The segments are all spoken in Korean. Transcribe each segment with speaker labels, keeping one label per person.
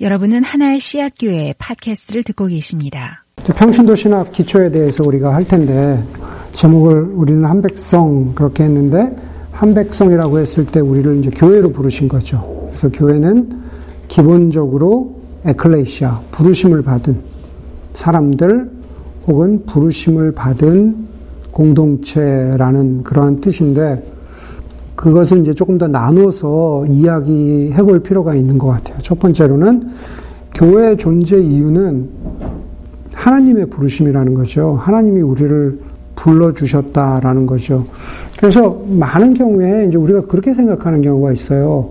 Speaker 1: 여러분은 하나의 씨앗 교회 팟캐스트를 듣고 계십니다.
Speaker 2: 평신도 신학 기초에 대해서 우리가 할 텐데 제목을 우리는 한백성 그렇게 했는데 한백성이라고 했을 때 우리를 이제 교회로 부르신 거죠. 그래서 교회는 기본적으로 에클레시아 부르심을 받은 사람들 혹은 부르심을 받은 공동체라는 그러한 뜻인데 그것을 이제 조금 더 나눠서 이야기해 볼 필요가 있는 것 같아요. 첫 번째로는 교회 존재 이유는 하나님의 부르심이라는 거죠. 하나님이 우리를 불러주셨다라는 거죠. 그래서 많은 경우에 이제 우리가 그렇게 생각하는 경우가 있어요.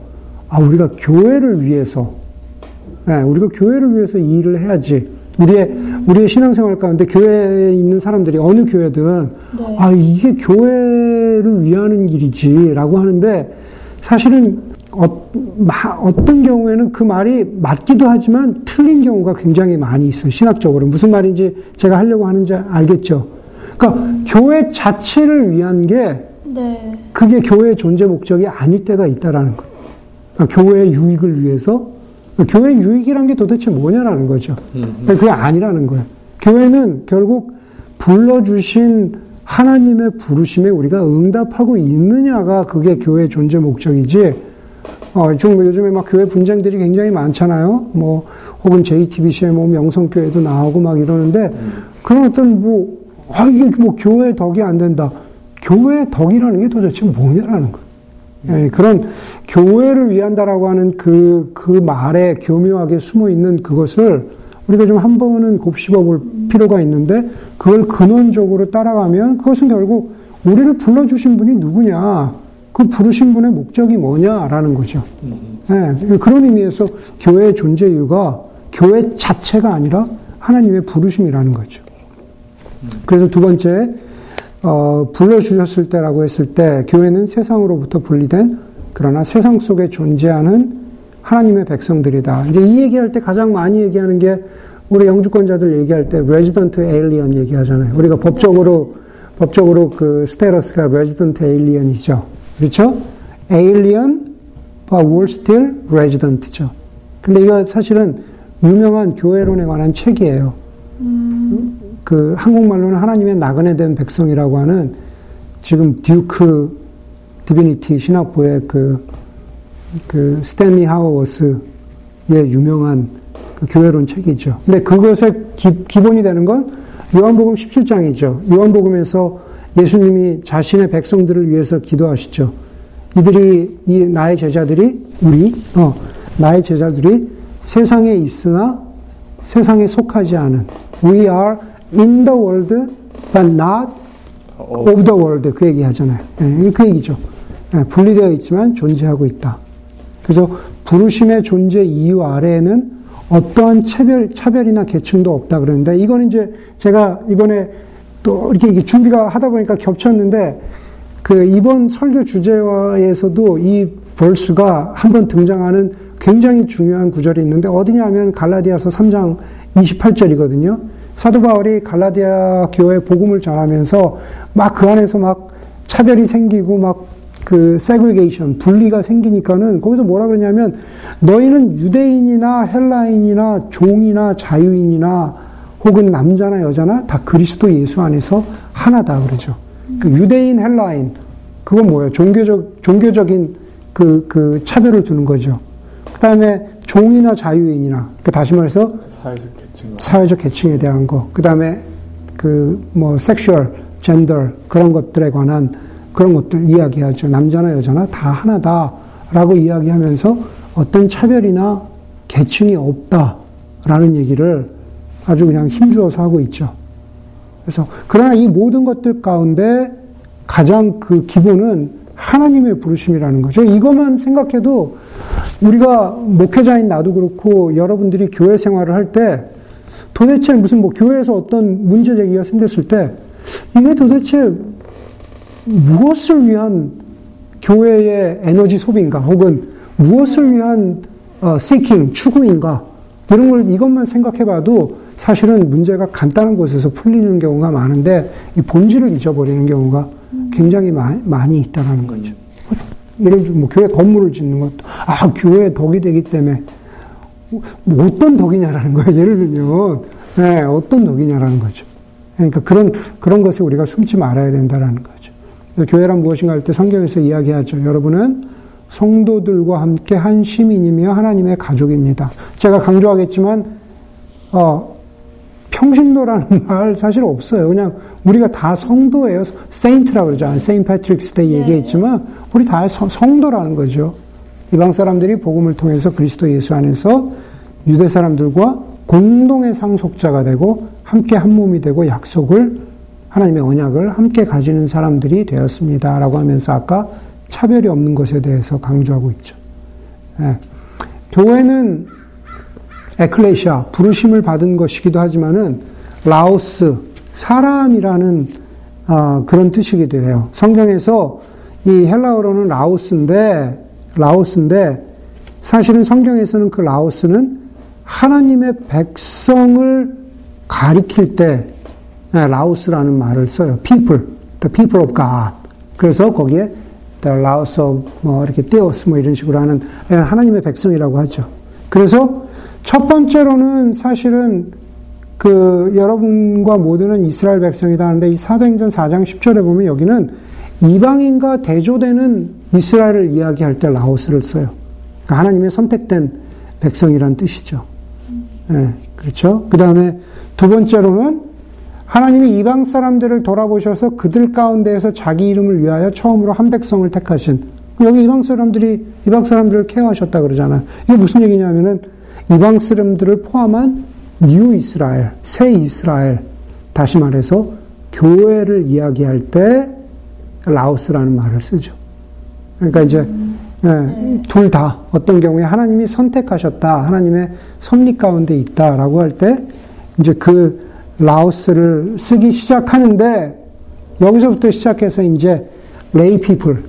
Speaker 2: 아, 우리가 교회를 위해서, 네, 우리가 교회를 위해서 이 일을 해야지. 우리의, 우리의 신앙생활 가운데 교회에 있는 사람들이 어느 교회든, 네. 아, 이게 교회를 위하는 일이지라고 하는데, 사실은 어, 떤 경우에는 그 말이 맞기도 하지만 틀린 경우가 굉장히 많이 있어요. 신학적으로. 무슨 말인지 제가 하려고 하는지 알겠죠? 그러니까 음. 교회 자체를 위한 게, 네. 그게 교회의 존재 목적이 아닐 때가 있다라는 거예요. 그러니까 교회의 유익을 위해서 교회 유익이란 게 도대체 뭐냐라는 거죠. 그게 아니라는 거예요. 교회는 결국 불러주신 하나님의 부르심에 우리가 응답하고 있느냐가 그게 교회 존재 목적이지. 어, 뭐 요즘에 막 교회 분쟁들이 굉장히 많잖아요. 뭐, 혹은 JTBC에 뭐 명성교회도 나오고 막 이러는데, 그런 어떤 뭐, 아, 이게 뭐 교회 덕이 안 된다. 교회 덕이라는 게 도대체 뭐냐라는 거예요. 예, 그런 교회를 위한다라고 하는 그, 그 말에 교묘하게 숨어 있는 그것을 우리가 좀 한 번은 곱씹어 볼 필요가 있는데 그걸 근원적으로 따라가면 그것은 결국 우리를 불러주신 분이 누구냐, 그 부르신 분의 목적이 뭐냐라는 거죠. 네, 그런 의미에서 교회의 존재 이유가 교회 자체가 아니라 하나님의 부르심이라는 거죠. 그래서 두 번째, 어, 불러주셨을 때라고 했을 때 교회는 세상으로부터 분리된 그러나 세상 속에 존재하는 하나님의 백성들이다. 이제 이 얘기할 때 가장 많이 얘기하는 게 우리 영주권자들 얘기할 때 resident alien 얘기하잖아요. 우리가 법적으로 법적으로 그 스테러스가 레지던트 에일리언이죠. 그렇죠? alien but we're still resident죠. 근데 이거 사실은 유명한 교회론에 관한 책이에요. 음. 그 한국말로는 하나님의 나그네 된 백성이라고 하는 지금 듀크 Divinity 신학부의 그, 그 스탠리 하우어워스의 유명한 그 교회론 책이죠. 근데 그것의 기, 기본이 되는 건 요한복음 17장이죠. 요한복음에서 예수님이 자신의 백성들을 위해서 기도하시죠. 이들이, 이, 나의 제자들이, 우리, 어, 나의 제자들이 세상에 있으나 세상에 속하지 않은, we are in the world, but not of the world. 그 얘기 하잖아요. 네, 그 얘기죠. 네, 분리되어 있지만 존재하고 있다. 그래서 부르심의 존재 이유 아래에는 어떠한 차별, 차별이나 계층도 없다 그러는데, 이거는 이제 제가 이번에 또 이렇게 준비가 하다 보니까 겹쳤는데, 그 이번 설교 주제와에서도 이 벌스가 한번 등장하는 굉장히 중요한 구절이 있는데, 어디냐 하면 갈라디아서 3장 28절이거든요. 사도 바울이 갈라디아 교회 복음을 전하면서 막 그 안에서 막 차별이 생기고 막 그 세그리게이션 분리가 생기니까는 거기서 뭐라 그러냐면 너희는 유대인이나 헬라인이나 종이나 자유인이나 혹은 남자나 여자나 다 그리스도 예수 안에서 하나다 그러죠. 그 유대인 헬라인 그건 뭐예요? 종교적 종교적인 그, 그 차별을 두는 거죠. 그 다음에 종이나 자유인이나, 그 다시 말해서 사회적 계층, 사회적 계층에 대한 거, 그 다음에 그 뭐 sexual, 젠더 그런 것들에 관한 그런 것들 이야기하죠. 남자나 여자나 다 하나다라고 이야기하면서 어떤 차별이나 계층이 없다라는 얘기를 아주 그냥 힘주어서 하고 있죠. 그래서 그러나 이 모든 것들 가운데 가장 그 기본은 하나님의 부르심이라는 거죠. 이것만 생각해도 우리가 목회자인 나도 그렇고 여러분들이 교회 생활을 할 때 도대체 무슨 뭐 교회에서 어떤 문제 제기가 생겼을 때 이게 도대체 무엇을 위한 교회의 에너지 소비인가 혹은 무엇을 위한 어, seeking, 추구인가 이런 걸 이것만 생각해봐도 사실은 문제가 간단한 곳에서 풀리는 경우가 많은데 이 본질을 잊어버리는 경우가 굉장히 마, 많이 있다라는 거죠. 예를 들어 뭐 교회 건물을 짓는 것도 아 교회 덕이 되기 때문에 뭐 어떤 덕이냐라는 거예요. 예를 들면, 네, 어떤 덕이냐라는 거죠. 그러니까 그런, 그런 것을 우리가 숨지 말아야 된다라는 거죠. 교회란 무엇인가 할 때 성경에서 이야기하죠. 여러분은 성도들과 함께 한 시민이며 하나님의 가족입니다. 제가 강조하겠지만, 어, 평신도라는 말 사실 없어요. 그냥 우리가 다 성도예요. saint라고 그러죠. Saint Patrick's 때 얘기했지만, 우리 다 성도라는 거죠. 이방 사람들이 복음을 통해서 그리스도 예수 안에서 유대 사람들과 공동의 상속자가 되고 함께 한 몸이 되고 약속을 하나님의 언약을 함께 가지는 사람들이 되었습니다. 라고 하면서 아까 차별이 없는 것에 대해서 강조하고 있죠. 예. 교회는 에클레시아, 부르심을 받은 것이기도 하지만은 라오스, 사람이라는 어, 그런 뜻이기도 해요. 성경에서 이 헬라어로는 라오스인데 라오스인데 사실은 성경에서는 그 라오스는 하나님의 백성을 가리킬 때 네, 라오스라는 말을 써요. people, the people of God. 그래서 거기에 the Laos of 뭐 이렇게 떼어스 뭐 이런 식으로 하는 예, 하나님의 백성이라고 하죠. 그래서 첫 번째로는 사실은 그 여러분과 모두는 이스라엘 백성이다 하는데 이 사도행전 4장 10절에 보면 여기는 이방인과 대조되는 이스라엘을 이야기할 때 라오스를 써요. 그러니까 하나님의 선택된 백성이란 뜻이죠. 네, 그렇죠. 그 다음에 두 번째로는 하나님이 이방 사람들을 돌아보셔서 그들 가운데에서 자기 이름을 위하여 처음으로 한 백성을 택하신 여기 이방 사람들이 이방 사람들을 care하셨다 그러잖아요. 이게 무슨 얘기냐면은 이방 사람들을 포함한 New Israel, 새 이스라엘, 다시 말해서 교회를 이야기할 때 라오스라는 말을 쓰죠. 그러니까 이제 음. 네. 둘다 어떤 경우에 하나님이 선택하셨다, 하나님의 섭리 가운데 있다라고 할 때 이제 그 라오스를 쓰기 시작하는데 여기서부터 시작해서 이제 lay people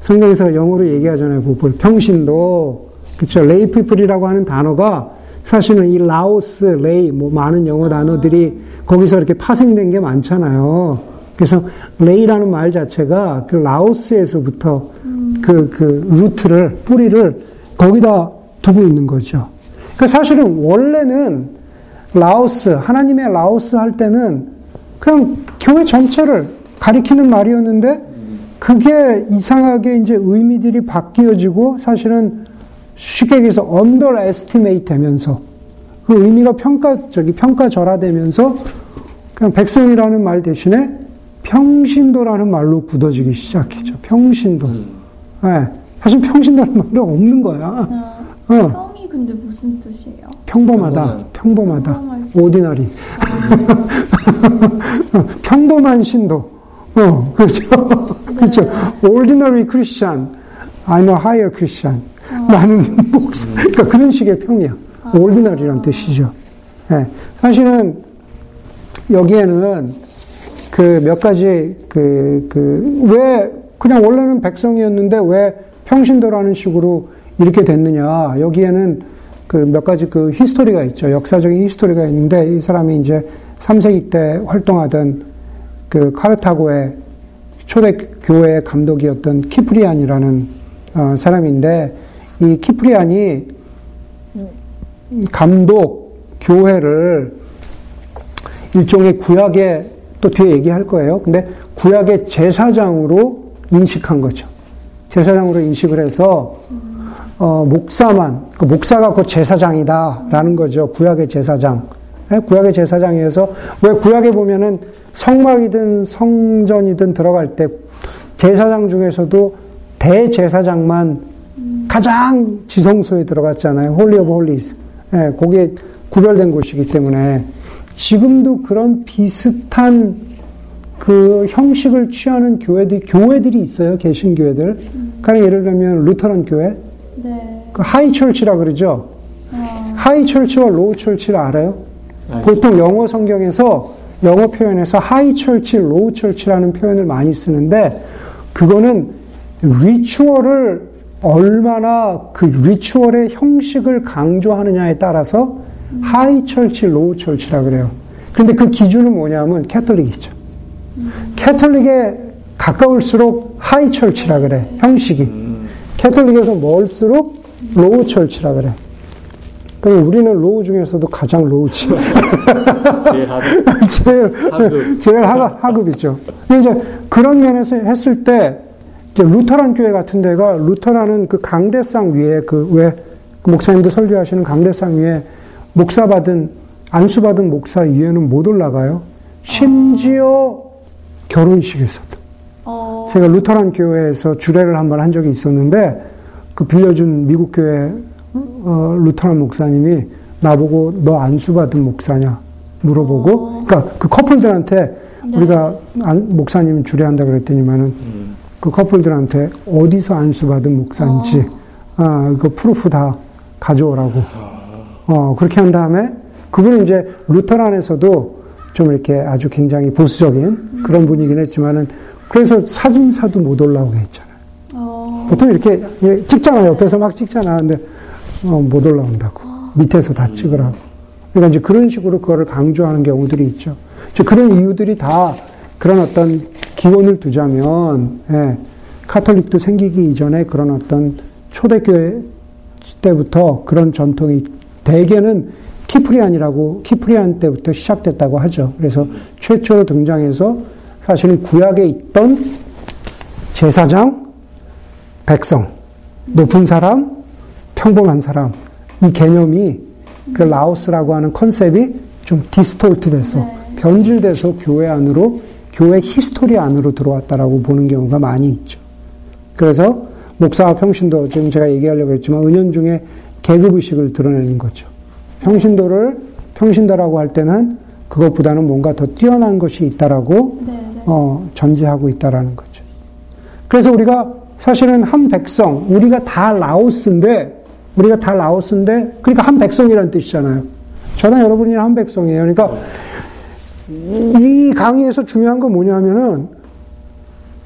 Speaker 2: 성경에서 영어로 얘기하잖아요. 보통 평신도 그렇죠. lay people이라고 하는 단어가 사실은 이 라오스, lay 뭐 많은 영어 단어들이 거기서 이렇게 파생된 게 많잖아요. 그래서 lay라는 말 자체가 그 라오스에서부터 음. 그, 그 root를, 뿌리를 거기다 두고 있는 거죠. 그 사실은 원래는 라오스, 하나님의 라오스 할 때는 그냥 교회 전체를 가리키는 말이었는데 그게 이상하게 이제 의미들이 바뀌어지고 사실은 쉽게 얘기해서 underestimate 되면서 그 의미가 평가, 저기 평가절하되면서 그냥 백성이라는 말 대신에 평신도라는 말로 굳어지기 시작했죠. 평신도. 음. 네. 사실 평신도라는 말은 없는 거야. 아,
Speaker 3: 어. 평이 근데 무슨 뜻이에요?
Speaker 2: 평범하다. 평범하다. 오디너리. 평범한 신도. 어, 그렇죠. 네. 그렇죠. ordinary Christian. I'm a higher Christian. 어. 나는 목사. 그러니까 그런 식의 평이야. 아. ordinary란 뜻이죠. 네. 사실은 여기에는 그 몇 가지 그, 그, 왜, 그냥 원래는 백성이었는데 왜 평신도라는 식으로 이렇게 됐느냐. 여기에는 그 몇 가지 그 history가 있죠. 역사적인 history가 있는데 이 사람이 이제 3세기 때 활동하던 그 카르타고의 초대 교회의 감독이었던 키프리안이라는 어, 사람인데 이 키프리안이 감독 교회를 일종의 구약의 또 뒤에 얘기할 거예요. 근데 구약의 제사장으로 인식한 거죠. 제사장으로 인식을 해서 어, 목사만 그 목사가 곧 제사장이다라는 거죠. 구약의 제사장. 네? 구약의 제사장이어서 왜 구약에 보면은 성막이든 성전이든 들어갈 때 제사장 중에서도 대제사장만 가장 지성소에 들어갔잖아요. Holy of Holies. 예, 거기에 구별된 곳이기 때문에 지금도 그런 비슷한 그 형식을 취하는 교회들, 교회들이 있어요. 개신교회들. 음. 그러 예를 들면 Lutheran 교회. 네. 그 high church라 그러죠. 어. 하이철치와 로우철치를 알아요? 알 보통 영어 성경에서 영어 표현에서 high church, low church라는 표현을 많이 쓰는데 그거는 ritual을 얼마나 그 ritual의 형식을 강조하느냐에 따라서 high church, low church라 그래요. 그런데 그 기준은 뭐냐면 Catholic이죠. Catholic에 가까울수록 high church라 그래. 형식이. Catholic에서 멀수록 low church라 그래. 그럼 우리는 low 중에서도 가장 low지.
Speaker 4: 제일 하급.
Speaker 2: 제일,
Speaker 4: 하급.
Speaker 2: 제일 하, 하급 이죠. 이제 그런 면에서 했을 때, 루터란 교회 같은 데가 루터라는 그 강대상 위에 그 왜 목사님도 설교하시는 강대상 위에 목사 받은 안수 받은 목사 위에는 못 올라가요. 심지어 결혼식에서도.
Speaker 3: 어,
Speaker 2: 제가 루터란 교회에서 주례를 한 번 한 적이 있었는데 그 빌려준 미국 교회 어, 루터란 목사님이 나보고 너 안수 받은 목사냐 물어보고
Speaker 3: 어.
Speaker 2: 그러니까 그 커플들한테
Speaker 3: 네.
Speaker 2: 우리가 안- 목사님 주례한다 그랬더니만은 그 커플들한테 어디서 안수 받은 목사인지 아, 그 proof 다 가져오라고 어, 그렇게 한 다음에 그분은 이제 Lutheran에서도 좀 이렇게 아주 굉장히 보수적인 그런 분이긴 했지만은 그래서 사진사도 못 올라오게 했잖아요.
Speaker 3: 어,
Speaker 2: 보통 이렇게 찍잖아요. 옆에서 막 찍잖아. 근데 어, 못 올라온다고. 밑에서 다 찍으라고. 그러니까 이제 그런 식으로 그거를 강조하는 경우들이 있죠. 이제 그런 이유들이 다 그런 어떤 기원을 두자면, 예, 카톨릭도 생기기 이전에 그런 어떤 초대교회 때부터 그런 전통이 대개는 키프리안이라고 키프리안 때부터 시작됐다고 하죠. 그래서 최초로 등장해서 사실은 구약에 있던 제사장, 백성, 높은 사람, 평범한 사람 이 개념이 그 라오스라고 하는 concept이 좀 distort 돼서
Speaker 3: 네.
Speaker 2: 변질돼서 교회 안으로 교회 history 안으로 들어왔다라고 보는 경우가 많이 있죠. 그래서 목사와 평신도 지금 제가 얘기하려고 했지만 은연 중에 계급 의식을 드러내는 거죠. 평신도를 평신도라고 할 때는 그것보다는 뭔가 더 뛰어난 것이 있다라고
Speaker 3: 네, 네.
Speaker 2: 어, 전제하고 있다라는 거죠. 그래서 우리가 사실은 한 백성, 우리가 다 라오스인데, 우리가 다 라오스인데, 그러니까 한 백성이라는 뜻이잖아요. 저나 여러분이 한 백성이에요. 그러니까 이, 이 강의에서 중요한 건 뭐냐면은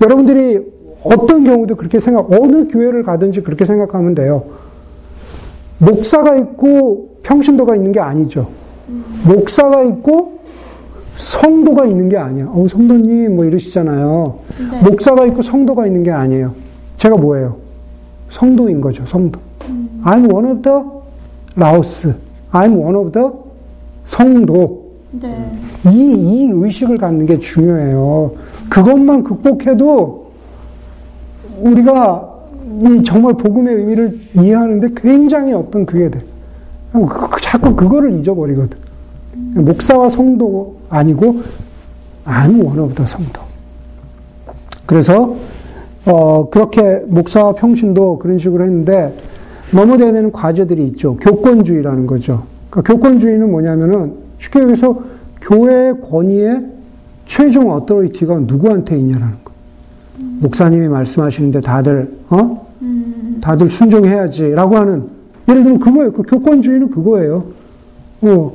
Speaker 2: 여러분들이 어떤 경우도 그렇게 생각, 어느 교회를 가든지 그렇게 생각하면 돼요. 목사가 있고 평신도가 있는 게 아니죠. 목사가 있고 성도가 있는 게 아니야. 어, 성도님 뭐 이러시잖아요.
Speaker 3: 네.
Speaker 2: 목사가 있고 성도가 있는 게 아니에요. 제가 뭐예요? 성도인 거죠, 성도. I'm one of the 라오스. I'm one of the 성도.
Speaker 3: 네.
Speaker 2: 이, 이 의식을 갖는 게 중요해요. 그것만 극복해도 우리가 이 정말 복음의 의미를 이해하는데 굉장히 어떤 그게 돼. 그- 그- 자꾸 그거를 잊어버리거든. 목사와 성도 아니고 of the 성도. 그래서 어, 그렇게 목사와 평신도 그런 식으로 했는데 넘어져야 되는 과제들이 있죠. 교권주의라는 거죠. 그러니까 교권주의는 뭐냐면은 쉽게 얘기해서 교회의 권위의 최종 어토리티가 누구한테 있냐라는 거. 목사님이 말씀하시는데 다들 어? 다들 순종해야지라고 하는 예를 들면 그거예요. 그 교권주의는 그거예요. 어,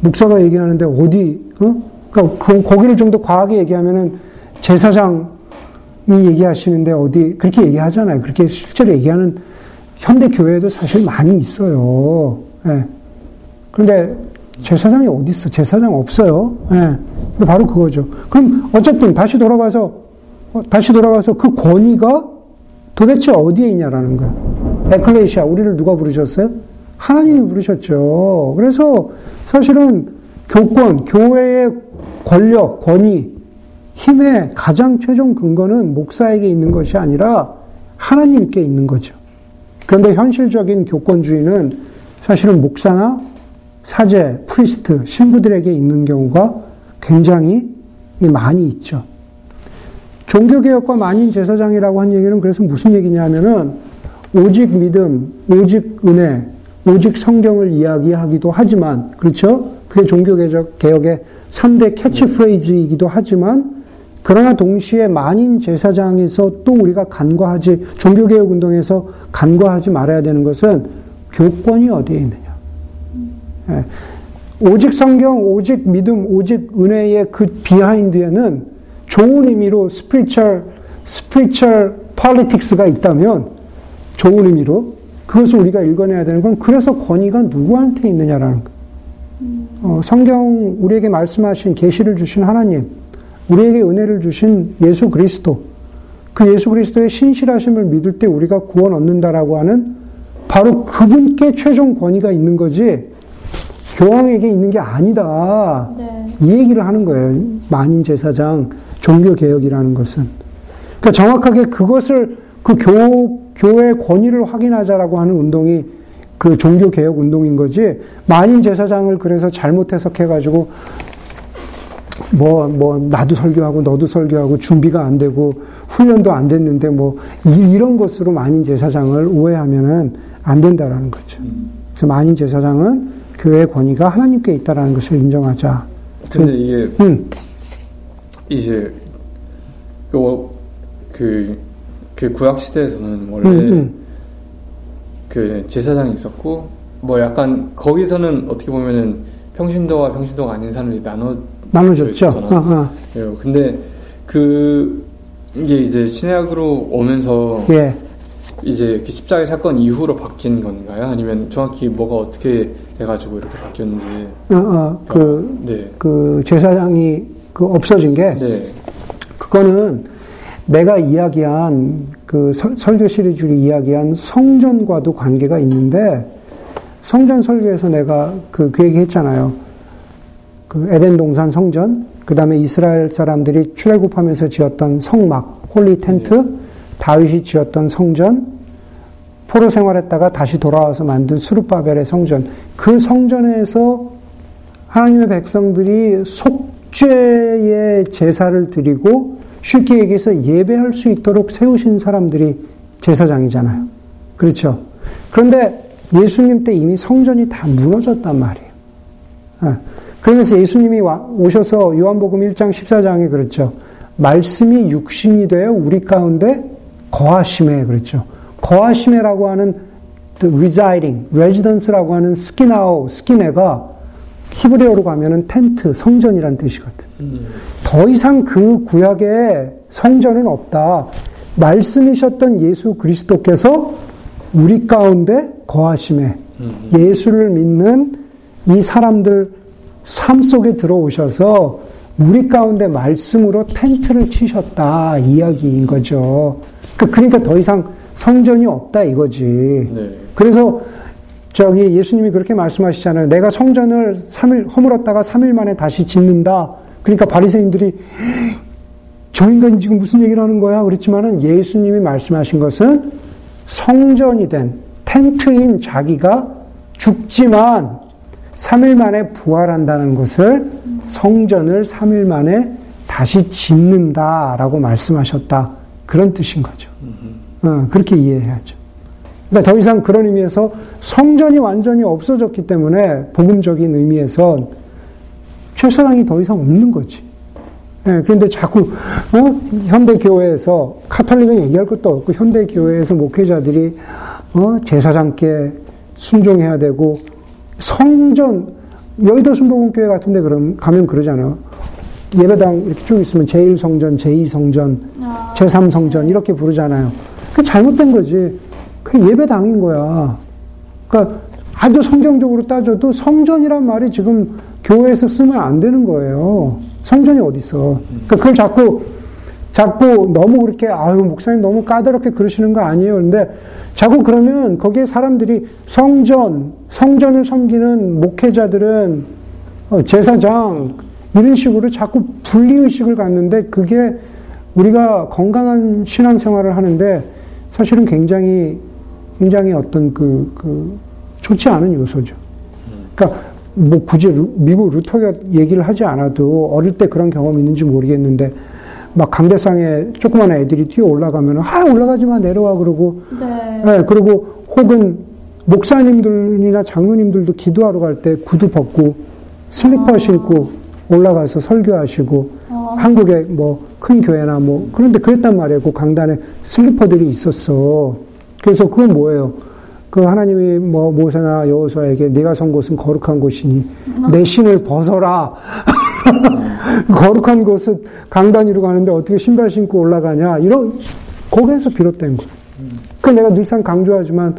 Speaker 2: 목사가 얘기하는데 어디 어? 그러니까 그, 거기를 좀 더 과하게 얘기하면은 제사장이 얘기하시는데 어디 그렇게 얘기하잖아요. 그렇게 실제로 얘기하는 현대 교회도 사실 많이 있어요. 예. 그런데 제사장이 어디 있어? 제사장 없어요. 예. 바로 그거죠. 그럼 어쨌든 다시 돌아가서 어, 다시 돌아가서 그 권위가 도대체 어디에 있냐라는 거예요. 에클레시아 우리를 누가 부르셨어요? 하나님이 부르셨죠. 그래서 사실은 교권, 교회의 권력, 권위, 힘의 가장 최종 근거는 목사에게 있는 것이 아니라 하나님께 있는 거죠. 그런데 현실적인 교권주의는 사실은 목사나 사제, priest, 신부들에게 있는 경우가 굉장히 많이 있죠. 종교개혁과 만인 제사장이라고 한 얘기는 그래서 무슨 얘기냐면은 오직 믿음, 오직 은혜, 오직 성경을 이야기하기도 하지만, 그렇죠? 그게 종교개혁의 3대 캐치프레이즈이기도 하지만, 그러나 동시에 만인 제사장에서 또 우리가 간과하지, 종교개혁 운동에서 간과하지 말아야 되는 것은 교권이 어디에. 예. 오직 성경, 오직 믿음, 오직 은혜의 그 behind에는 좋은 의미로 spiritual spiritual politics가 있다면 좋은 의미로 그것을 우리가 읽어내야 되는 건 그래서 권위가 누구한테 있느냐라는 거. 어, 성경 우리에게 말씀하신 계시를 주신 하나님, 우리에게 은혜를 주신 예수 그리스도, 그 예수 그리스도의 신실하심을 믿을 때 우리가 구원 얻는다라고 하는 바로 그분께 최종 권위가 있는 거지 교황에게 있는 게 아니다.
Speaker 3: 네.
Speaker 2: 이 얘기를 하는 거예요. 만인 제사장 종교 개혁이라는 것은. 그러니까 정확하게 그것을 그 교, 교회 권위를 확인하자라고 하는 운동이 그 종교 개혁 운동인 거지. 만인 제사장을 그래서 잘못 해석해 가지고 뭐, 뭐, 나도 설교하고 너도 설교하고 준비가 안 되고 훈련도 안 됐는데 뭐, 이, 런 것으로 만인 제사장을 오해하면은 안 된다라는 거죠. 그래서 만인 제사장은 교회의 권위가 하나님께 있다라는 것을 인정하자.
Speaker 4: 근데 이게
Speaker 2: 음,
Speaker 4: 이제 그, 어, 그, 그 구약 시대에서는 원래
Speaker 2: 음, 음.
Speaker 4: 그 제사장이 있었고 뭐 약간 거기서는 어떻게 보면은 평신도와 평신도가 아닌 사람들이 나눠
Speaker 2: 나눠졌죠. 어, 어.
Speaker 4: 요 근데 그 이게 이제 신약으로 오면서
Speaker 2: 예.
Speaker 4: 이제 그 십자가 사건 이후로 바뀐 건가요? 아니면 정확히 뭐가 어떻게 돼가지고 이렇게 바뀌었는지
Speaker 2: 어, 어, 그,
Speaker 4: 네.
Speaker 2: 그 제사장이 그 없어진 게
Speaker 4: 네.
Speaker 2: 그거는 내가 이야기한 그 설, 설교 시리즈를 이야기한 성전과도 관계가 있는데 성전 설교에서 내가 그, 그 얘기 했잖아요. 그 에덴 동산 성전, 그 다음에 이스라엘 사람들이 출애굽하면서 지었던 성막, holy tent, 다윗이 지었던 성전, 포로 생활했다가 다시 돌아와서 만든 스룹바벨의 성전. 그 성전에서 하나님의 백성들이 속죄의 제사를 드리고 쉽게 얘기해서 예배할 수 있도록 세우신 사람들이 제사장이잖아요. 그렇죠. 그런데 예수님 때 이미 성전이 다 무너졌단 말이에요. 예. 그러면서 예수님이 와- 오셔서 요한복음 1장 14장에 그랬죠. 말씀이 육신이 되어 우리 가운데 거하심에 그랬죠. 거하심에라고 하는 the residing, residence라고 하는 스키나오, 스키네가 히브리어로 가면은 텐트, 성전이란 뜻이거든. 더 이상 그 구약에 성전은 없다. 말씀이셨던 예수 그리스도께서 우리 가운데 거하심에 예수를 믿는 이 사람들 삶 속에 들어오셔서 우리 가운데 말씀으로 텐트를 치셨다 이야기인 거죠. 그- 그러니까 더 이상 성전이 없다 이거지.
Speaker 4: 네.
Speaker 2: 그래서 저기 예수님이 그렇게 말씀하시잖아요. 내가 성전을 3일 허물었다가 3일 만에 다시 짓는다. 그러니까 바리새인들이 저 인간이 지금 무슨 얘기를 하는 거야? 그렇지만은 예수님이 말씀하신 것은 성전이 된 텐트인 자기가 죽지만 3일 만에 부활한다는 것을 성전을 3일 만에 다시 짓는다라고 말씀하셨다. 그런 뜻인 거죠. 어, 그렇게 이해해야죠. 그러니까 더 이상 그런 의미에서 성전이 완전히 없어졌기 때문에 복음적인 의미에선 최선왕이 더 이상 없는 거지. 예, 그런데 자꾸 어? 현대 교회에서 카톨릭은 얘기할 것도 없고 현대 교회에서 목회자들이 어? 제사장께 순종해야 되고 성전 여의도 순복음교회 같은데 그럼 가면 그러잖아요. 예배당 이렇게 쭉 있으면 제1성전, 제2성전,
Speaker 3: 아,
Speaker 2: 제3성전 이렇게 부르잖아요. 그게 잘못된 거지. 그게 예배당인 거야. 그러니까 아주 성경적으로 따져도 성전이란 말이 지금 교회에서 쓰면 안 되는 거예요. 성전이 어디 있어? 그러니까 그걸 자꾸 자꾸 너무 그렇게 아유 목사님 너무 까다롭게 그러시는 거 아니에요. 근데 자꾸 그러면 거기에 사람들이 성전 성전을 섬기는 목회자들은 어, 제사장 이런 식으로 자꾸 분리 의식을 갖는데 그게 우리가 건강한 신앙 생활을 하는데 사실은 굉장히 굉장히 어떤 그, 그 좋지 않은 요소죠. 그러니까 뭐 굳이 루- 미국 루터가 얘기를 하지 않아도 어릴 때 그런 경험이 있는지 모르겠는데 막 강대상에 조그만 애들이 뛰어 올라가면 아 올라가지 마 내려와 그러고
Speaker 3: 네.
Speaker 2: 네, 그리고 혹은 목사님들이나 장로님들도 기도하러 갈 때 구두 벗고 슬리퍼 신고 올라가서 설교하시고
Speaker 3: 어.
Speaker 2: 한국의 뭐 큰 교회나 뭐 그런데 그랬단 말이에요. 그 강단에 슬리퍼들이 있었어. 그래서 그건 뭐예요? 그 하나님이 뭐 모세나 여호수아에게 네가 선 곳은 거룩한 곳이니 내 신을 벗어라. 거룩한 곳은 강단 위로 가는데 어떻게 신발 신고 올라가냐 이런 거기에서 비롯된 거예요. 그 내가 늘상 강조하지만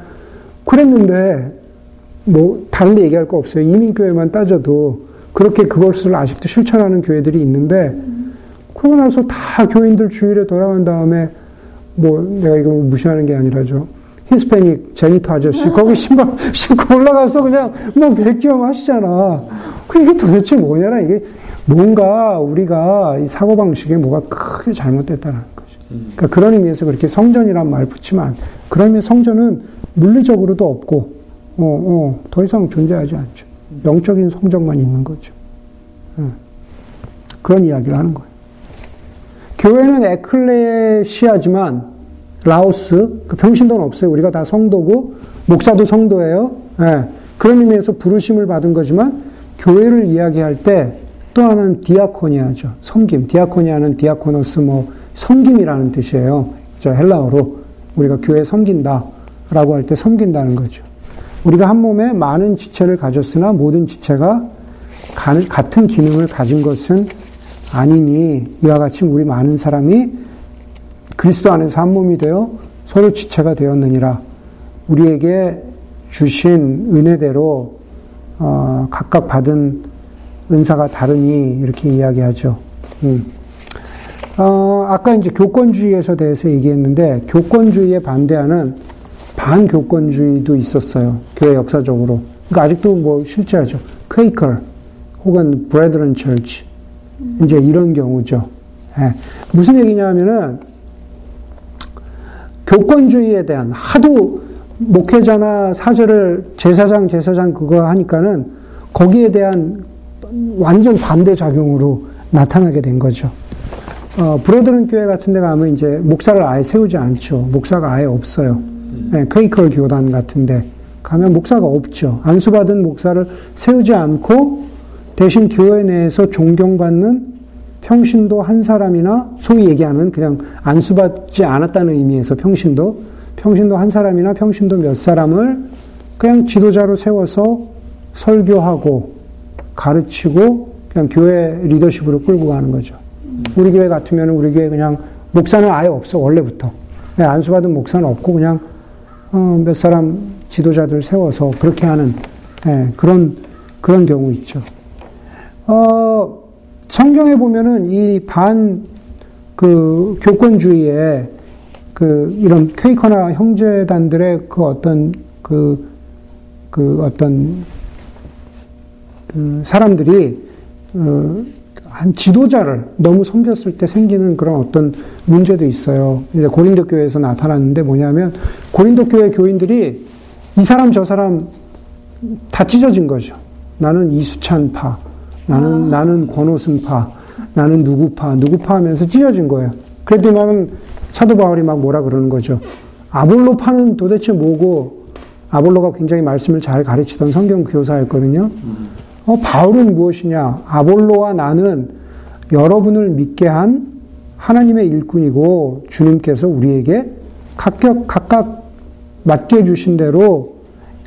Speaker 2: 그랬는데 뭐 다른 데 얘기할 거 없어요. 이민교회만 따져도 그렇게 그것을 아직도 실천하는 교회들이 있는데 그러고 나서 다 교인들 주일에 돌아간 다음에 뭐 내가 이거 무시하는 게 아니라죠. 히스패닉 제니터 아저씨 거기 신발 신고 올라가서 그냥 막 백기염 하시잖아. 그 이게 도대체 뭐냐라 이게 뭔가 우리가 이 사고 방식에 뭐가 크게 잘못됐다는 거죠. 그러니까 그런 의미에서 그렇게 성전이란 말 그런 의미 성전은 물리적으로도 없고 어, 어, 더 이상 존재하지 않죠. 영적인 성전만 있는 거죠. 예. 그런 이야기를 하는 거예요. 교회는 에클레시아지만 라오스 그 평신도는 없어요. 우리가 다 성도고 목사도 성도예요. 예. 그런 의미에서 부르심을 받은 거지만 교회를 이야기할 때 또 하나는 디아코니아죠. 섬김. 디아코니아는 디아코노스 뭐 섬김이라는 뜻이에요. 저 헬라어로 우리가 교회 섬긴다라고 할 때 섬긴다는 거죠. 우리가 한 몸에 많은 지체를 가졌으나 모든 지체가 같은 기능을 가진 것은 아니니 이와 같이 우리 많은 사람이 그리스도 안에서 한 몸이 되어 서로 지체가 되었느니라. 우리에게 주신 은혜대로 어, 각각 받은 은사가 다르니 이렇게 이야기하죠. 음. 어, 아까 이제 교권주의에서 대해서 얘기했는데 교권주의에 반대하는 반교권주의도 있었어요. 교회 역사적으로. 그러니까 아직도 뭐 실제하죠. 퀘이커 혹은 브레드런 철치 이제 이런 경우죠. 예. 무슨 얘기냐면은 교권주의에 대한 하도 목회자나 사제를 제사장 제사장 그거 하니까는 거기에 대한 완전 반대 작용으로 나타나게 된 거죠. 어, 브레드런 교회 같은 데 가면 이제 목사를 아예 세우지 않죠. 목사가 아예 없어요. 네, 퀘이컬 교단 같은데 가면 목사가 없죠. 안수받은 목사를 세우지 않고 대신 교회 내에서 존경받는 평신도 한 사람이나 소위 얘기하는 그냥 안수받지 않았다는 의미에서 평신도 평신도 한 사람이나 평신도 몇 사람을 그냥 지도자로 세워서 설교하고 가르치고 그냥 교회 리더십으로 끌고 가는 거죠. 우리 교회 같으면 우리 교회 그냥 목사는 아예 없어 원래부터 네, 안수받은 목사는 없고 그냥 어, 몇 사람 지도자들 세워서 그렇게 하는 네, 그런 그런 경우 있죠. 어, 성경에 보면은 이 반 그 교권주의에 그 이런 퀘이커나 형제단들의 그 어떤 그, 그 어떤 그 사람들이 어, 한 지도자를 너무 섬겼을 때 생기는 그런 어떤 문제도 있어요. 이제 고린도 교회에서 나타났는데 뭐냐면 고린도 교회 교인들이 이 사람 저 사람 다 찢어진 거죠. 나는 이수찬 파, 나는 아. 나는 권오승 파, 나는 누구 파, 누구 파 하면서 찢어진 거예요. 그랬더니만 사도 바울이 막 뭐라 그러는 거죠. 아볼로 파는 도대체 뭐고 아볼로가 굉장히 말씀을 잘 가르치던 성경 교사였거든요. 어, 바울은 무엇이냐? 아볼로와 나는 여러분을 믿게 한 하나님의 일꾼이고 주님께서 우리에게 각각, 각각 맡겨주신 대로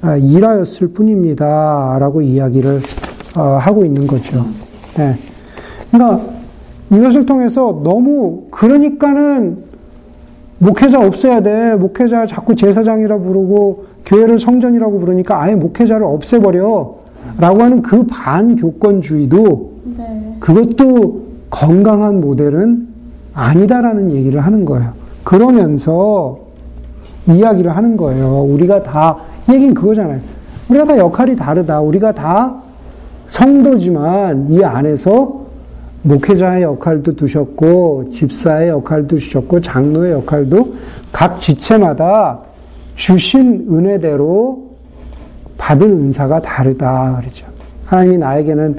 Speaker 2: 아, 일하였을 뿐입니다. 라고 이야기를 어, 하고 있는 거죠. 네. 그러니까 이것을 통해서 너무 그러니까는 목회자 없애야 돼. 목회자 자꾸 제사장이라 부르고 교회를 성전이라고 부르니까 아예 목회자를 없애버려. 라고 하는 그 반교권주의도 네. 그것도 건강한 모델은 아니다라는 얘기를 하는 거예요. 그러면서 이야기를 하는 거예요. 우리가 다, 얘기는 그거잖아요. 우리가 다 역할이 다르다. 우리가 다 성도지만 이 안에서 목회자의 역할도 두셨고, 집사의 역할도 주셨고, 장로의 역할도 각 지체마다 주신 은혜대로 받은 은사가 다르다 그러죠. 하나님이 나에게는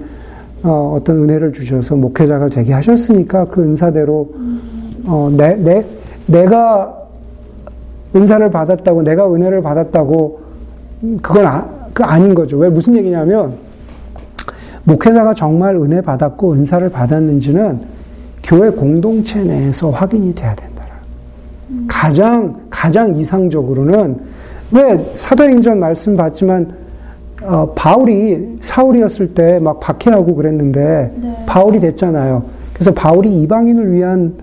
Speaker 2: 어, 떤 은혜를 주셔서 목회자가 되게 하셨으니까 그 은사대로 어, 내, 내, 내가 은사를 받았다고 내가 은혜를 받았다고 그건 아, 그 아닌 거죠. 왜 무슨 얘기냐면 목회자가 정말 은혜 받았고 은사를 받았는지는 교회 공동체 내에서 확인이 돼야 된다. 가장 가장 이상적으로는 왜 사도행전 말씀 봤지만 어, 바울이 사울이었을 때 막 박해하고 그랬는데 네. 바울이 됐잖아요. 그래서 바울이 이방인을 위한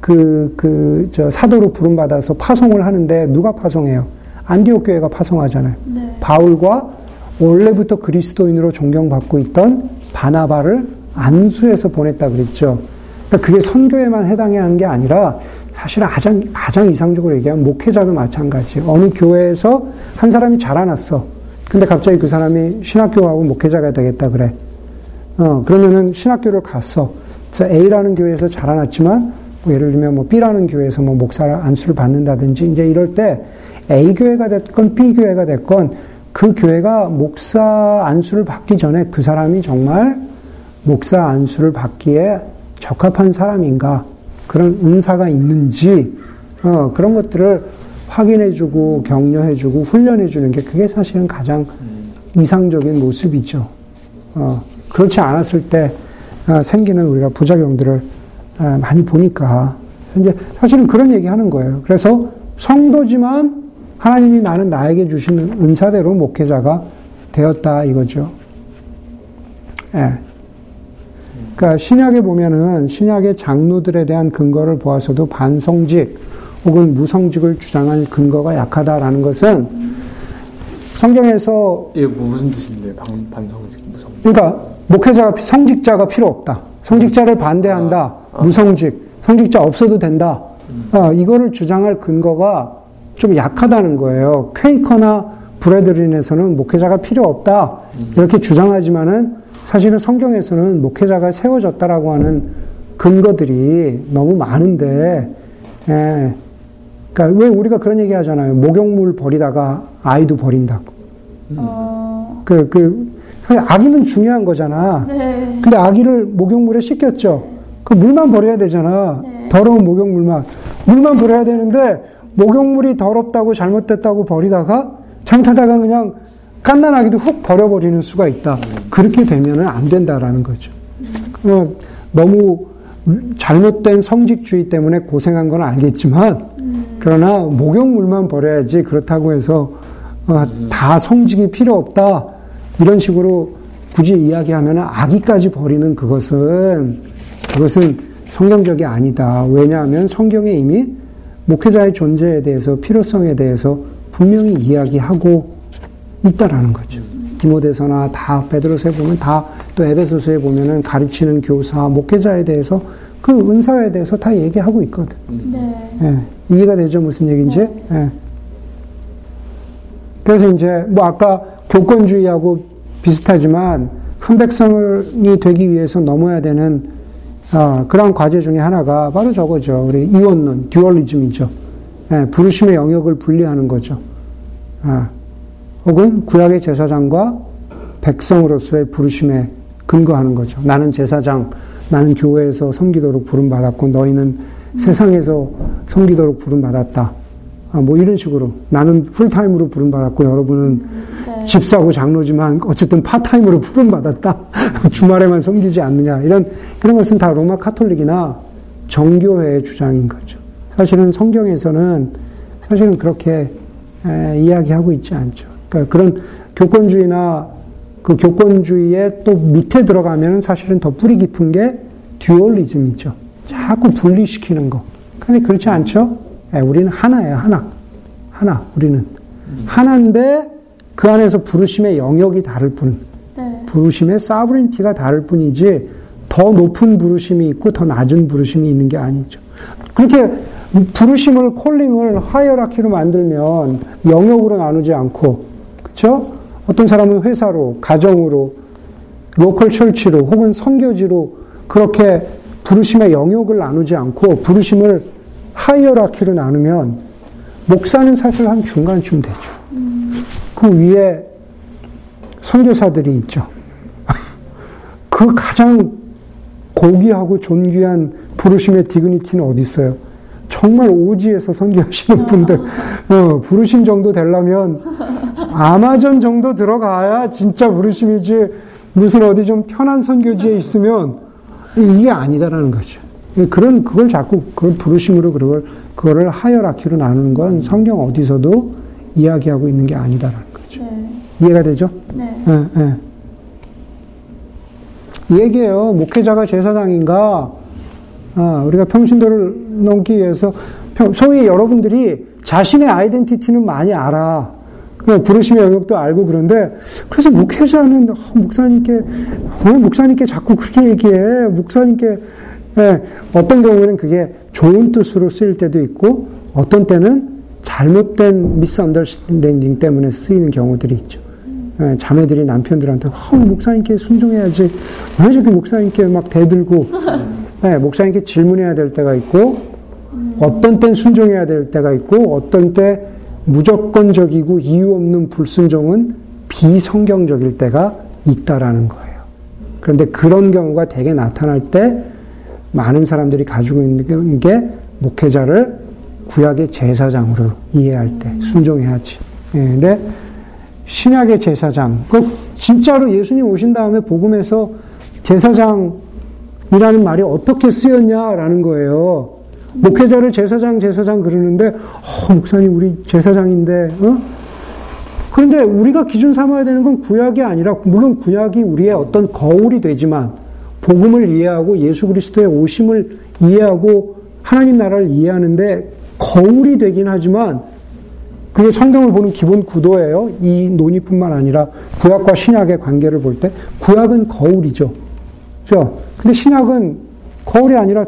Speaker 2: 그, 그, 저, 사도로 부름 받아서 파송을 하는데 누가 파송해요? 안디옥 교회가 파송하잖아요. 네. 바울과 원래부터 그리스도인으로 존경받고 있던 바나바를 안수해서 보냈다 그랬죠. 그러니까 그게 선교에만 해당하는 게 아니라 사실은 가장, 가장 이상적으로 얘기하면 목회자도 마찬가지. 어느 교회에서 한 사람이 자라났어. 근데 갑자기 그 사람이 신학교 하고 목회자가 되겠다 그래. 어, 그러면은 신학교를 갔어. 그래서 A라는 교회에서 자라났지만, 뭐 예를 들면 뭐 B라는 교회에서 뭐 목사 안수를 받는다든지, 이제 이럴 때 A 교회가 됐건 B 교회가 됐건 그 교회가 목사 안수를 받기 전에 그 사람이 정말 목사 안수를 받기에 적합한 사람인가, 그런 은사가 있는지, 어, 그런 것들을 확인해주고 격려해주고 훈련해주는 게 그게 사실은 가장 이상적인 모습이죠. 어, 그렇지 않았을 때 어, 생기는 우리가 부작용들을 어, 많이 보니까 이제 사실은 그런 얘기 하는 거예요. 그래서 성도지만 하나님이 나는 나에게 주시는 은사대로 목회자가 되었다 이거죠. 예. 그러니까 신약에 보면은 신약의 장로들에 대한 근거를 보아서도 반성직 혹은 무성직을 주장할 근거가 약하다라는 것은 성경에서
Speaker 4: 이게 뭐 무슨 뜻인데 반, 반성직 무성직
Speaker 2: 그러니까 목회자가 성직자가 필요 없다. 성직자를 반대한다. 무성직 성직자 없어도 된다. 어, 이거를 주장할 근거가 좀 약하다는 거예요. 퀘이커나 브레드린에서는 목회자가 필요 없다. 이렇게 주장하지만은 사실은 성경에서는 목회자가 세워졌다라고 하는 근거들이 너무 많은데, 예. 그러니까 왜 우리가 그런 얘기 하잖아요. 목욕물 버리다가 아이도 버린다고.
Speaker 3: 어,
Speaker 2: 그, 그, 아기는 중요한 거잖아.
Speaker 3: 네.
Speaker 2: 근데 아기를 목욕물에 씻겼죠. 그 물만 버려야 되잖아.
Speaker 3: 네.
Speaker 2: 더러운 목욕물만. 물만 버려야 되는데, 목욕물이 더럽다고 잘못됐다고 버리다가, 잘못하다가 그냥 깐난아기도 훅 버려버리는 수가 있다. 그렇게 되면은 안 된다라는 거죠. 어, 너무 잘못된 성직주의 때문에 고생한 건 알겠지만, 그러나 목욕물만 버려야지 그렇다고 해서 어, 다 성직이 필요 없다. 이런 식으로 굳이 이야기하면 아기까지 버리는 그것은, 그것은 성경적이 아니다. 왜냐하면 성경에 이미 목회자의 존재에 대해서, 필요성에 대해서 분명히 이야기하고 있다라는 거죠. 디모데서나 다 베드로서에 보면 다 또 에베소서에 보면은 가르치는 교사, 목회자에 대해서 그 은사에 대해서 다 얘기하고 있거든.
Speaker 3: 네.
Speaker 2: 예, 이해가 되죠 무슨 얘기인지? 예. 그래서 이제 뭐 아까 교권주의하고 비슷하지만 한 백성이 되기 위해서 넘어야 되는 어, 그러한 과제 중에 하나가 바로 저거죠. 우리 이원론, 듀얼리즘이죠. 예, 부르심의 영역을 분리하는 거죠. 아, 혹은 구약의 제사장과 백성으로서의 부르심에 근거하는 거죠. 나는 제사장, 나는 교회에서 섬기도록 부름받았고 너희는 세상에서 섬기도록 부름받았다. 아, 뭐 이런 식으로 나는 full-time으로 부름받았고 여러분은
Speaker 3: 네.
Speaker 2: 집사고 장로지만 어쨌든 part-time으로 부름받았다. 주말에만 섬기지 않느냐. 이런 그런 것은 다 로마 카톨릭이나 정교회의 주장인 거죠. 사실은 성경에서는 사실은 그렇게 에, 이야기하고 있지 않죠. 그러니까 그런 교권주의나 그 교권주의의 또 밑에 들어가면 사실은 더 뿌리 깊은 게 듀얼리즘이죠. 자꾸 분리시키는 거. 근데 그렇지 않죠? 예, 우리는 하나예요, 하나. 하나, 우리는. 하나인데 그 안에서 부르심의 영역이 다를 뿐.
Speaker 3: 네.
Speaker 2: 부르심의 사브린티가 다를 뿐이지 더 높은 부르심이 있고 더 낮은 부르심이 있는 게 아니죠. 그렇게 부르심을 calling을 hierarchy로 만들면 영역으로 나누지 않고 그렇죠? 어떤 사람은 회사로, 가정으로, local church로 혹은 선교지로 그렇게 부르심의 영역을 나누지 않고 부르심을 hierarchy로 나누면 목사는 사실 한 중간쯤 되죠. 그 위에 선교사들이 있죠. 그 가장 고귀하고 존귀한 부르심의 dignity는 어디 있어요? 정말 오지에서 선교하시는 분들, 어, 부르심 정도 되려면 아마존 정도 들어가야 진짜 부르심이지 무슨 어디 좀 편한 선교지에 있으면 이게 아니다라는 거죠. 그런 그걸 자꾸 그걸 부르심으로 그걸 그거를 hierarchy로 나누는 건 성경 어디서도 이야기하고 있는 게 아니다라는 거죠.
Speaker 3: 네.
Speaker 2: 이해가 되죠?
Speaker 3: 네.
Speaker 2: 예, 예. 이 얘기예요. 목회자가 제사장인가? 아, 우리가 평신도를 넘기 위해서 평- 소위 여러분들이 자신의 아이덴티티는 많이 알아. 그냥 부르심의 영역도 알고 그런데 그래서 목회자는 어, 목사님께 왜 목사님께 자꾸 그렇게 얘기해? 목사님께 네, 어떤 경우에는 그게 좋은 뜻으로 쓰일 때도 있고 어떤 때는 잘못된 미스언더스탠딩 때문에 쓰이는 경우들이 있죠. 네, 자매들이 남편들한테 어, 목사님께 순종해야지 왜 저렇게 목사님께 막 대들고 네, 목사님께 질문해야 될 때가 있고 어떤 땐 순종해야 될 때가 있고 어떤 때 무조건적이고 이유 없는 불순종은 비성경적일 때가 있다라는 거예요. 그런데 그런 경우가 대개 나타날 때 많은 사람들이 가지고 있는 게 목회자를 구약의 제사장으로 이해할 때 순종해야지. 예, 근데 신약의 제사장, 그 진짜로 예수님 오신 다음에 복음에서 제사장이라는 말이 어떻게 쓰였냐라는 거예요. 목회자를 제사장, 제사장 그러는데, 어, 목사님, 우리 제사장인데, 어? 그런데 우리가 기준 삼아야 되는 건 구약이 아니라, 물론 구약이 우리의 어떤 거울이 되지만, 복음을 이해하고 예수 그리스도의 오심을 이해하고 하나님 나라를 이해하는데 거울이 되긴 하지만 그게 성경을 보는 기본 구도예요. 이 논의뿐만 아니라 구약과 신약의 관계를 볼 때 구약은 거울이죠. 그죠? 근데 신약은 거울이 아니라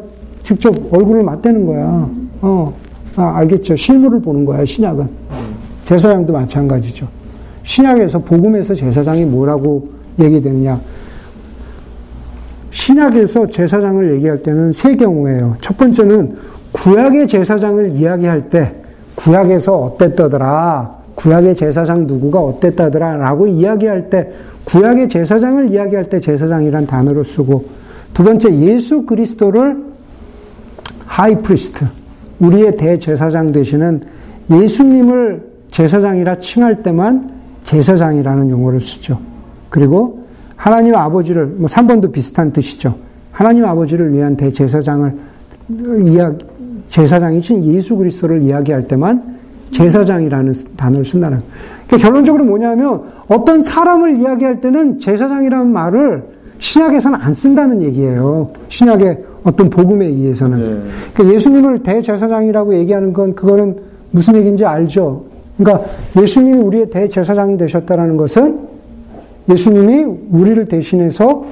Speaker 2: 직접 얼굴을 맞대는 거야. 어, 아, 알겠죠. 실물을 보는 거야, 신약은. 제사장도 마찬가지죠. 신약에서, 복음에서 제사장이 뭐라고 얘기되느냐. 신약에서 제사장을 얘기할 때는 세 경우예요. 첫 번째는 구약의 제사장을 이야기할 때 구약에서 어땠더더라. 구약의 제사장 누구가 어땠다더라. 라고 이야기할 때 구약의 제사장을 이야기할 때 제사장이란 단어를 쓰고 두 번째 예수 그리스도를 high priest 우리의 대제사장 되시는 예수님을 제사장이라 칭할 때만 제사장이라는 용어를 쓰죠. 그리고 하나님 아버지를 뭐 3번도 비슷한 뜻이죠. 하나님 아버지를 위한 대제사장을 제사장이신 예수 그리스도를 이야기할 때만 제사장이라는 단어를 쓴다는 그러니까 결론적으로 뭐냐면 어떤 사람을 이야기할 때는 제사장이라는 말을 신약에서는 안 쓴다는 얘기예요. 신약의 어떤 복음에 의해서는. 네. 그러니까 예수님을 대제사장이라고 얘기하는 건 그거는 무슨 얘기인지 알죠. 그러니까 예수님이 우리의 대제사장이 되셨다라는 것은 예수님이 우리를 대신해서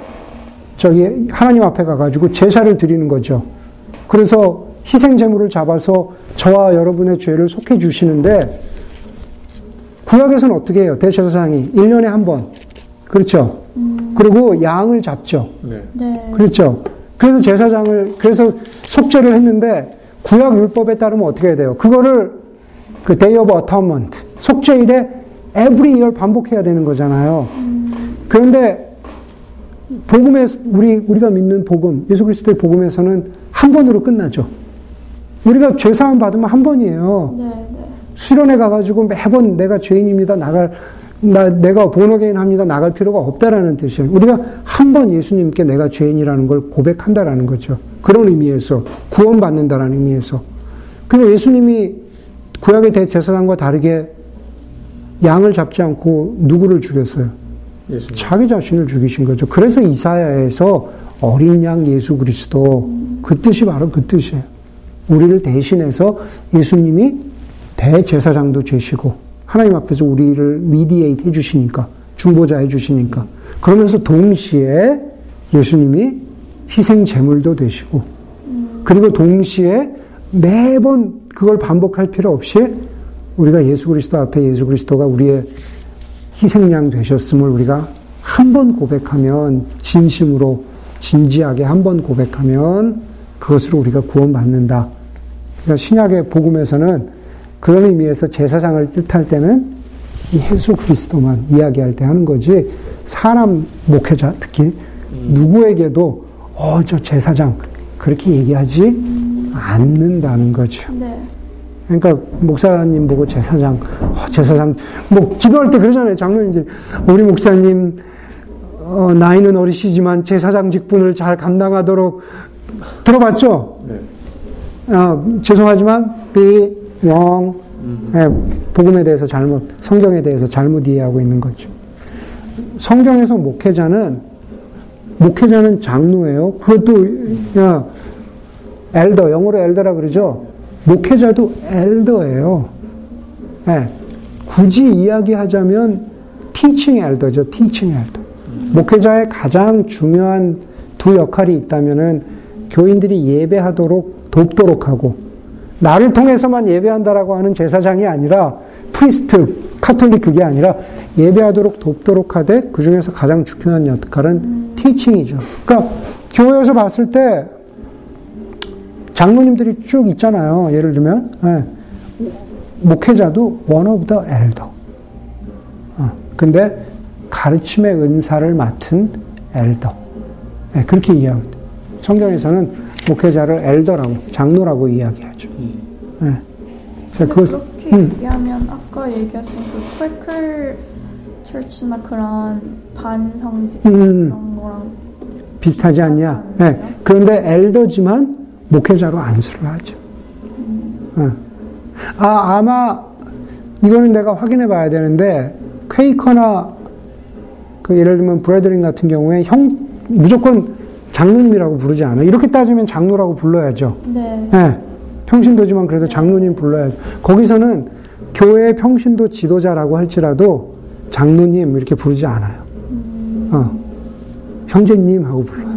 Speaker 2: 저기 하나님 앞에 가가지고 제사를 드리는 거죠. 그래서 희생 제물을 잡아서 저와 여러분의 죄를 속해 주시는데 구약에서는 어떻게 해요? 대제사장이 1년에 한 번. 그렇죠? 음. 그리고 양을 잡죠. 네. 네. 그렇죠? 그래서 제사장을 그래서 속죄를 했는데 구약 율법에 따르면 어떻게 해야 돼요? 그거를 그 Day of Atonement 속죄일에 every year 반복해야 되는 거잖아요. 음. 그런데 복음에 우리 우리가 믿는 복음 예수 그리스도의 복음에서는 한 번으로 끝나죠. 우리가 죄 사함 받으면 한 번이에요. 네, 네. 수련회 가가지고 매번 내가 죄인입니다. 나갈, 나, 내가 본어게인 합니다. 나갈 필요가 없다라는 뜻이에요. 우리가 한 번 예수님께 내가 죄인이라는 걸 고백한다라는 거죠. 그런 의미에서, 구원받는다라는 의미에서. 근데 예수님이 구약의 대제사장과 다르게 양을 잡지 않고 누구를 죽였어요? 예수님. 자기 자신을 죽이신 거죠. 그래서 이사야에서 어린 양 예수 그리스도 그 뜻이 바로 그 뜻이에요. 우리를 대신해서 예수님이 대제사장도 되시고 하나님 앞에서 우리를 미디에이트 해주시니까 중보자 해주시니까 그러면서 동시에 예수님이 희생 제물도 되시고 그리고 동시에 매번 그걸 반복할 필요 없이 우리가 예수 그리스도 앞에 예수 그리스도가 우리의 희생양 되셨음을 우리가 한 번 고백하면 진심으로 진지하게 한 번 고백하면 그것으로 우리가 구원받는다. 그러니까 신약의 복음에서는 그런 의미에서 제사장을 뜻할 때는 예수 그리스도만 이야기할 때 하는 거지 사람 목회자 특히 음. 누구에게도 어 저 제사장 그렇게 얘기하지 음. 않는다는 거죠. 네. 그러니까 목사님 보고 제사장, 어, 제사장 뭐 기도할 때 그러잖아요. 장로님들 우리 목사님 어, 나이는 어리시지만 제사장 직분을 잘 감당하도록 들어봤죠? 네. 어, 죄송하지만 비, 영, 네, 복음에 대해서 잘못, 성경에 대해서 잘못 이해하고 있는 거죠. 성경에서 목회자는 목회자는 장로예요. 그것도 야, 엘더 영어로 엘더라 그러죠. 목회자도 엘더예요. 네. 굳이 이야기하자면 티칭 엘더죠. 티칭 엘더. 목회자의 가장 중요한 두 역할이 있다면은 교인들이 예배하도록 돕도록 하고 나를 통해서만 예배한다라고 하는 제사장이 아니라 priest 카톨릭 그게 아니라 예배하도록 돕도록 하되 그 중에서 가장 중요한 역할은 teaching이죠. 그러니까 교회에서 봤을 때 장로님들이 쭉 있잖아요. 예를 들면 예. 목회자도 of the elder. 어, 근데 가르침의 은사를 맡은 엘더. 예, 그렇게 이해합니다. 성경에서는 목회자를 엘더라고, 장로라고 이야기하죠. 예.
Speaker 3: 근데 그렇게 음. 얘기하면 아까 얘기하신 그 퀘클 철치나 그런 반성직
Speaker 2: 음.
Speaker 3: 그런 거랑
Speaker 2: 비슷하지 않냐? 예.
Speaker 3: 않나요?
Speaker 2: 그런데 엘더지만 목회자로 안수를 하죠. 예. 아, 아마 이거는 내가 확인해 봐야 되는데 퀘이커나 그 예를 들면 브래드린 같은 경우에 형 무조건 장로님이라고 부르지 않아요. 이렇게 따지면 장로라고 불러야죠.
Speaker 3: 네.
Speaker 2: 예. 평신도지만 그래도 장로님 불러야죠. 거기서는 교회 평신도 지도자라고 할지라도 장로님 이렇게 부르지 않아요. 어. 형제님 하고 불러요.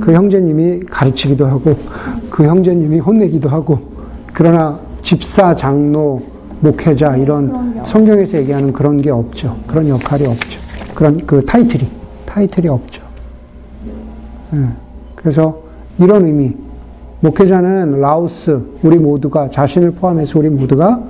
Speaker 2: 그 형제님이 가르치기도 하고 그 형제님이 혼내기도 하고 그러나 집사, 장로, 목회자 이런 성경에서 얘기하는 그런 게 없죠. 그런 역할이 없죠. 그런 그 타이틀이 타이틀이 없죠. 예. 그래서 이런 의미 목회자는 라오스 우리 모두가 자신을 포함해서 우리 모두가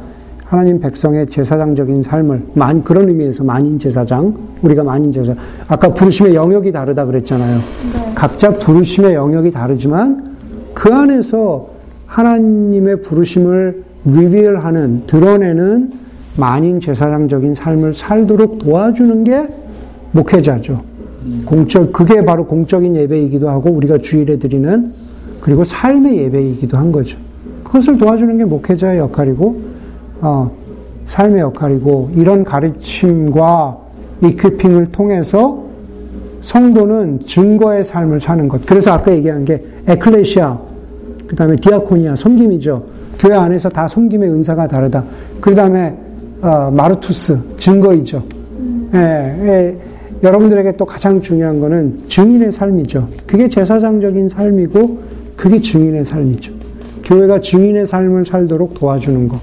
Speaker 2: 하나님 백성의 제사장적인 삶을 만 그런 의미에서 만인 제사장 우리가 만인 제사 아까 부르심의 영역이 다르다 그랬잖아요.
Speaker 3: 네.
Speaker 2: 각자 부르심의 영역이 다르지만 그 안에서 하나님의 부르심을 리빌하는 드러내는 만인 제사장적인 삶을 살도록 도와주는 게 목회자죠. 공적 그게 바로 공적인 예배이기도 하고 우리가 주일에 드리는 그리고 삶의 예배이기도 한 거죠. 그것을 도와주는 게 목회자의 역할이고 어, 삶의 역할이고 이런 가르침과 이퀴핑을 통해서 성도는 증거의 삶을 사는 것. 그래서 아까 얘기한 게 에클레시아, 그 다음에 디아코니아, 섬김이죠. 교회 안에서 다 섬김의 은사가 다르다. 그 다음에 어, 마르투스, 증거이죠. 예, 예, 여러분들에게 또 가장 중요한 거는 증인의 삶이죠. 그게 제사장적인 삶이고, 그게 증인의 삶이죠. 교회가 증인의 삶을 살도록 도와주는 거.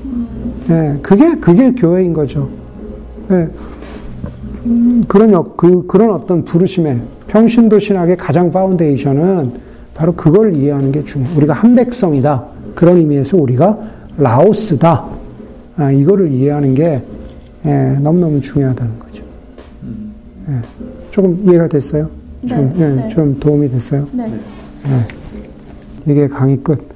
Speaker 2: 예, 그게, 그게 교회인 거죠. 예, 음, 그런, 역- 그, 그런 어떤 부르심의 평신도 신학의 가장 파운데이션은 바로 그걸 이해하는 게 중요해요. 우리가 한 백성이다. 그런 의미에서 우리가 라오스다. 아, 이거를 이해하는 게 예, 너무너무 중요하다는 거 죠. 예, 조금 이해가 됐어요?
Speaker 3: 네,
Speaker 2: 좀, 예,
Speaker 3: 네.
Speaker 2: 좀 도움이 됐어요?
Speaker 3: 네.
Speaker 2: 이게 강의 끝.